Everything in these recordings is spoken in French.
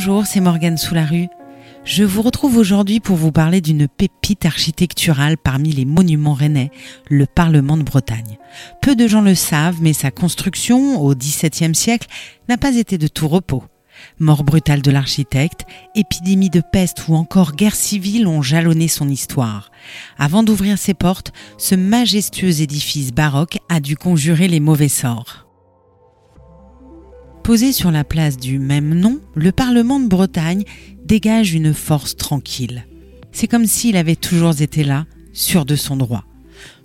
Bonjour, c'est Morgane Soularue. Je vous retrouve aujourd'hui pour vous parler d'une pépite architecturale parmi les monuments rennais, le Parlement de Bretagne. Peu de gens le savent, mais sa construction, au XVIIe siècle, n'a pas été de tout repos. Mort brutale de l'architecte, épidémie de peste ou encore guerre civile ont jalonné son histoire. Avant d'ouvrir ses portes, ce majestueux édifice baroque a dû conjurer les mauvais sorts. Posé sur la place du même nom, le Parlement de Bretagne dégage une force tranquille. C'est comme s'il avait toujours été là, sûr de son droit.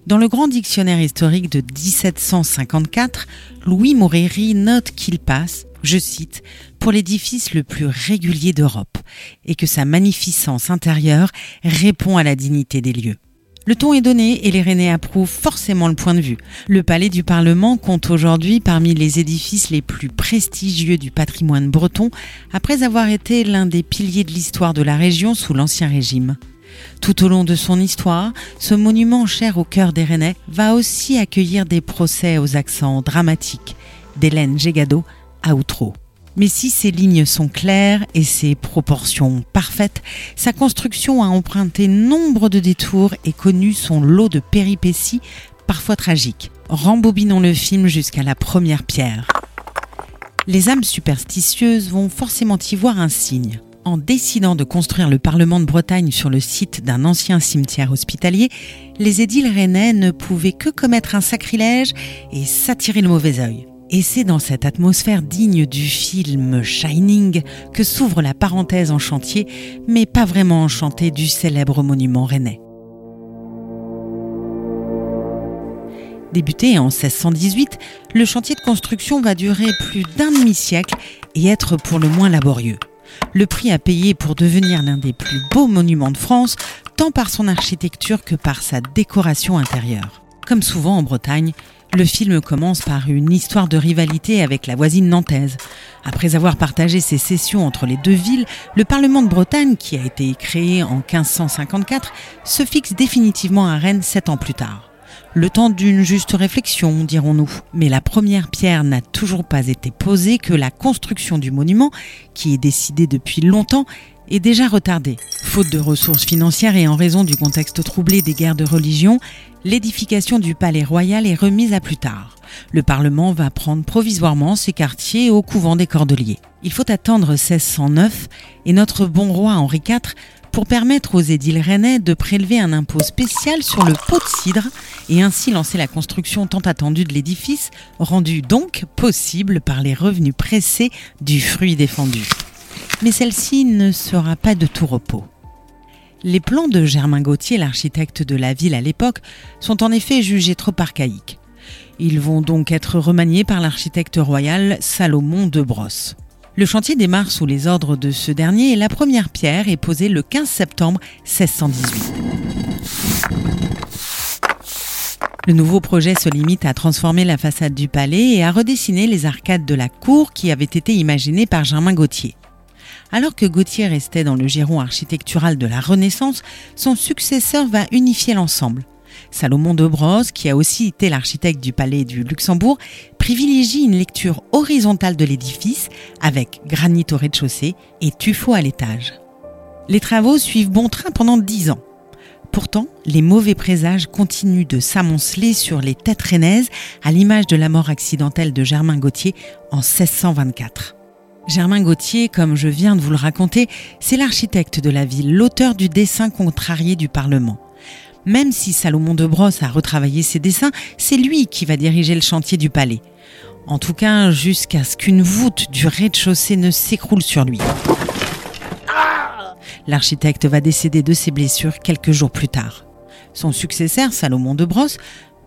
Dans le grand dictionnaire historique de 1754, Louis Moreri note qu'il passe, je cite, pour l'édifice le plus régulier d'Europe, et que sa magnificence intérieure répond à la dignité des lieux. Le ton est donné et les Rennais approuvent forcément le point de vue. Le palais du Parlement compte aujourd'hui parmi les édifices les plus prestigieux du patrimoine breton, après avoir été l'un des piliers de l'histoire de la région sous l'Ancien Régime. Tout au long de son histoire, ce monument cher au cœur des Rennais va aussi accueillir des procès aux accents dramatiques d'Hélène Gégado à Outreau. Mais si ses lignes sont claires et ses proportions parfaites, sa construction a emprunté nombre de détours et connu son lot de péripéties parfois tragiques. Rembobinons le film jusqu'à la première pierre. Les âmes superstitieuses vont forcément y voir un signe. En décidant de construire le Parlement de Bretagne sur le site d'un ancien cimetière hospitalier, les édiles rennais ne pouvaient que commettre un sacrilège et s'attirer le mauvais œil. Et c'est dans cette atmosphère digne du film Shining que s'ouvre la parenthèse en chantier, mais pas vraiment enchantée du célèbre monument rennais. Débuté en 1618, le chantier de construction va durer plus d'un demi-siècle et être pour le moins laborieux. Le prix à payer pour devenir l'un des plus beaux monuments de France, tant par son architecture que par sa décoration intérieure. Comme souvent en Bretagne, le film commence par une histoire de rivalité avec la voisine nantaise. Après avoir partagé ses sessions entre les deux villes, le Parlement de Bretagne, qui a été créé en 1554, se fixe définitivement à Rennes sept ans plus tard. Le temps d'une juste réflexion, dirons-nous. Mais la première pierre n'a toujours pas été posée que la construction du monument, qui est décidée depuis longtemps, est déjà retardée. Faute de ressources financières et en raison du contexte troublé des guerres de religion, l'édification du palais royal est remise à plus tard. Le Parlement va prendre provisoirement ses quartiers au couvent des Cordeliers. Il faut attendre 1609 et notre bon roi Henri IV pour permettre aux édiles rennais de prélever un impôt spécial sur le pot de cidre et ainsi lancer la construction tant attendue de l'édifice, rendue donc possible par les revenus pressés du fruit défendu. Mais celle-ci ne sera pas de tout repos. Les plans de Germain Gauthier, l'architecte de la ville à l'époque, sont en effet jugés trop archaïques. Ils vont donc être remaniés par l'architecte royal Salomon de Brosse. Le chantier démarre sous les ordres de ce dernier et la première pierre est posée le 15 septembre 1618. Le nouveau projet se limite à transformer la façade du palais et à redessiner les arcades de la cour qui avaient été imaginées par Germain Gauthier. Alors que Gauthier restait dans le giron architectural de la Renaissance, son successeur va unifier l'ensemble. Salomon de Brosse, qui a aussi été l'architecte du palais du Luxembourg, privilégie une lecture horizontale de l'édifice avec granit au rez-de-chaussée et tuffeau à l'étage. Les travaux suivent bon train pendant dix ans. Pourtant, les mauvais présages continuent de s'amonceler sur les têtes rennaises à l'image de la mort accidentelle de Germain Gauthier en 1624. Germain Gauthier, comme je viens de vous le raconter, c'est l'architecte de la ville, l'auteur du dessin contrarié du Parlement. Même si Salomon de Brosse a retravaillé ses dessins, c'est lui qui va diriger le chantier du palais. En tout cas, jusqu'à ce qu'une voûte du rez-de-chaussée ne s'écroule sur lui. L'architecte va décéder de ses blessures quelques jours plus tard. Son successeur, Salomon de Brosse,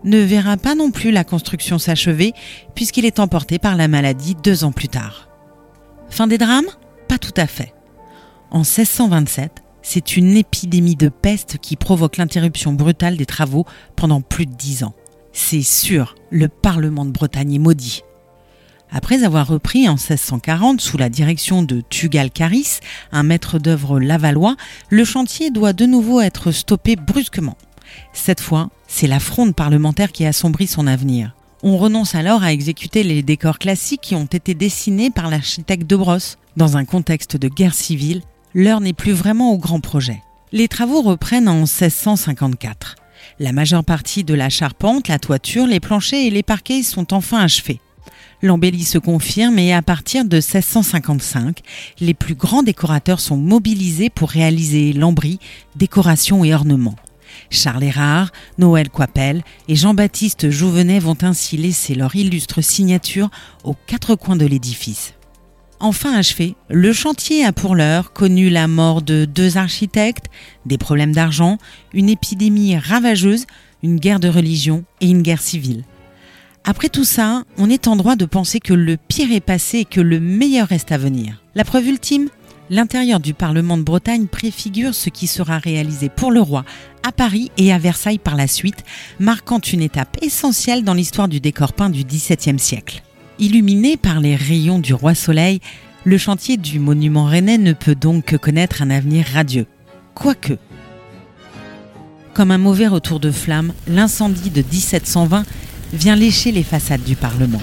ne verra pas non plus la construction s'achever puisqu'il est emporté par la maladie deux ans plus tard. Fin des drames Pas tout à fait. En 1627, c'est une épidémie de peste qui provoque l'interruption brutale des travaux pendant plus de dix ans. C'est sûr, le Parlement de Bretagne est maudit. Après avoir repris en 1640 sous la direction de Tugal Caris, un maître d'œuvre lavallois, le chantier doit de nouveau être stoppé brusquement. Cette fois, c'est la fronde parlementaire qui assombrit son avenir. On renonce alors à exécuter les décors classiques qui ont été dessinés par l'architecte de Brosse. Dans un contexte de guerre civile, l'heure n'est plus vraiment au grand projet. Les travaux reprennent en 1654. La majeure partie de la charpente, la toiture, les planchers et les parquets sont enfin achevés. L'embellie se confirme et à partir de 1655, les plus grands décorateurs sont mobilisés pour réaliser lambris, décorations et ornements. Charles Erard, Noël Coipel et Jean-Baptiste Jouvenet vont ainsi laisser leur illustre signature aux quatre coins de l'édifice. Enfin achevé, le chantier a pour l'heure connu la mort de deux architectes, des problèmes d'argent, une épidémie ravageuse, une guerre de religion et une guerre civile. Après tout ça, on est en droit de penser que le pire est passé et que le meilleur reste à venir. La preuve ultime L'intérieur du Parlement de Bretagne préfigure ce qui sera réalisé pour le roi à Paris et à Versailles par la suite, marquant une étape essentielle dans l'histoire du décor peint du XVIIe siècle. Illuminé par les rayons du roi Soleil, le chantier du monument rennais ne peut donc que connaître un avenir radieux. Quoique. Comme un mauvais retour de flamme, l'incendie de 1720 vient lécher les façades du Parlement.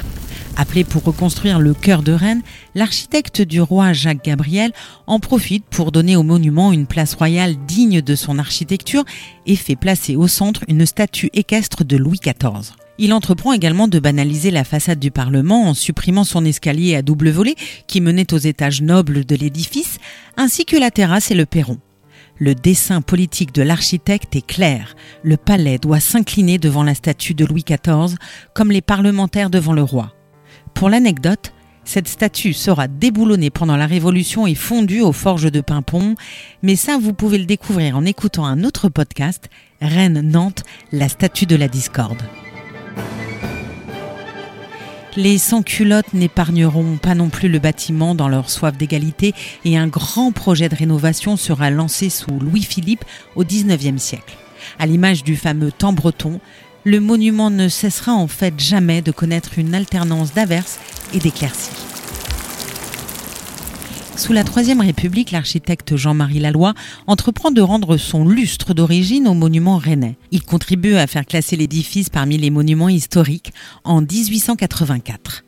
Appelé pour reconstruire le cœur de Rennes, l'architecte du roi Jacques Gabriel en profite pour donner au monument une place royale digne de son architecture et fait placer au centre une statue équestre de Louis XIV. Il entreprend également de banaliser la façade du Parlement en supprimant son escalier à double volet qui menait aux étages nobles de l'édifice, ainsi que la terrasse et le perron. Le dessin politique de l'architecte est clair. Le palais doit s'incliner devant la statue de Louis XIV, comme les parlementaires devant le roi. Pour l'anecdote, cette statue sera déboulonnée pendant la Révolution et fondue aux forges de Pimpon, mais ça vous pouvez le découvrir en écoutant un autre podcast, Rennes-Nantes, la statue de la discorde. Les sans-culottes n'épargneront pas non plus le bâtiment dans leur soif d'égalité et un grand projet de rénovation sera lancé sous Louis-Philippe au XIXe siècle. À l'image du fameux temps breton, le monument ne cessera en fait jamais de connaître une alternance d'averses et d'éclaircies. Sous la Troisième République, l'architecte Jean-Marie Laloy entreprend de rendre son lustre d'origine au monument rennais. Il contribue à faire classer l'édifice parmi les monuments historiques en 1884.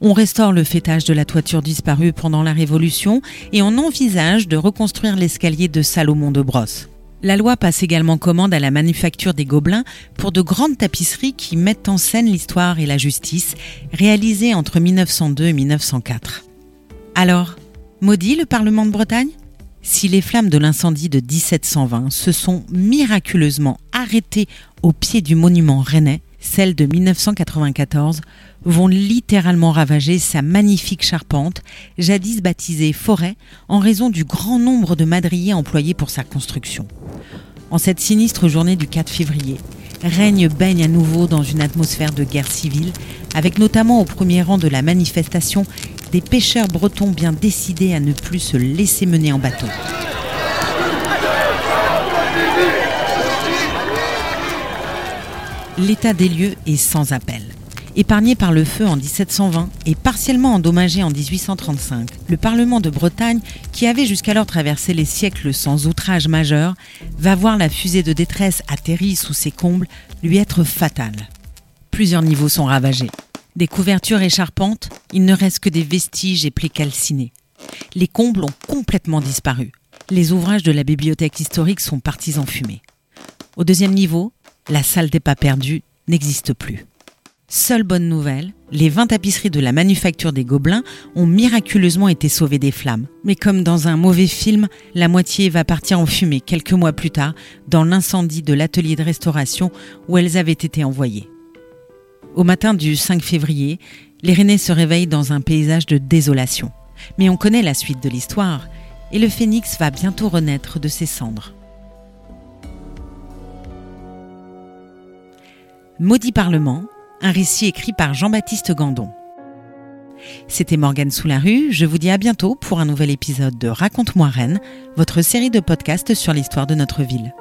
On restaure le fêtage de la toiture disparue pendant la Révolution et on envisage de reconstruire l'escalier de Salomon de Brosse. La loi passe également commande à la manufacture des Gobelins pour de grandes tapisseries qui mettent en scène l'histoire et la justice, réalisées entre 1902 et 1904. Alors, maudit le Parlement de Bretagne? Si les flammes de l'incendie de 1720 se sont miraculeusement arrêtées au pied du monument rennais, celles de 1994 vont littéralement ravager sa magnifique charpente, jadis baptisée forêt, en raison du grand nombre de madriers employés pour sa construction. En cette sinistre journée du 4 février, règne baigne à nouveau dans une atmosphère de guerre civile, avec notamment au premier rang de la manifestation des pêcheurs bretons bien décidés à ne plus se laisser mener en bateau. L'état des lieux est sans appel. Épargné par le feu en 1720 et partiellement endommagé en 1835, le Parlement de Bretagne, qui avait jusqu'alors traversé les siècles sans outrage majeur, va voir la fusée de détresse atterrie sous ses combles lui être fatale. Plusieurs niveaux sont ravagés. Des couvertures et charpentes, il ne reste que des vestiges et plaies calcinées. Les combles ont complètement disparu. Les ouvrages de la bibliothèque historique sont partis en fumée. Au deuxième niveau, la salle des pas perdus n'existe plus. Seule bonne nouvelle, les 20 tapisseries de la manufacture des Gobelins ont miraculeusement été sauvées des flammes. Mais comme dans un mauvais film, la moitié va partir en fumée quelques mois plus tard dans l'incendie de l'atelier de restauration où elles avaient été envoyées. Au matin du 5 février, les Rennais se réveillent dans un paysage de désolation. Mais on connaît la suite de l'histoire et le phénix va bientôt renaître de ses cendres. Maudit Parlement, un récit écrit par Jean-Baptiste Gandon. C'était Morgane Rue. je vous dis à bientôt pour un nouvel épisode de Raconte-moi Rennes, votre série de podcasts sur l'histoire de notre ville.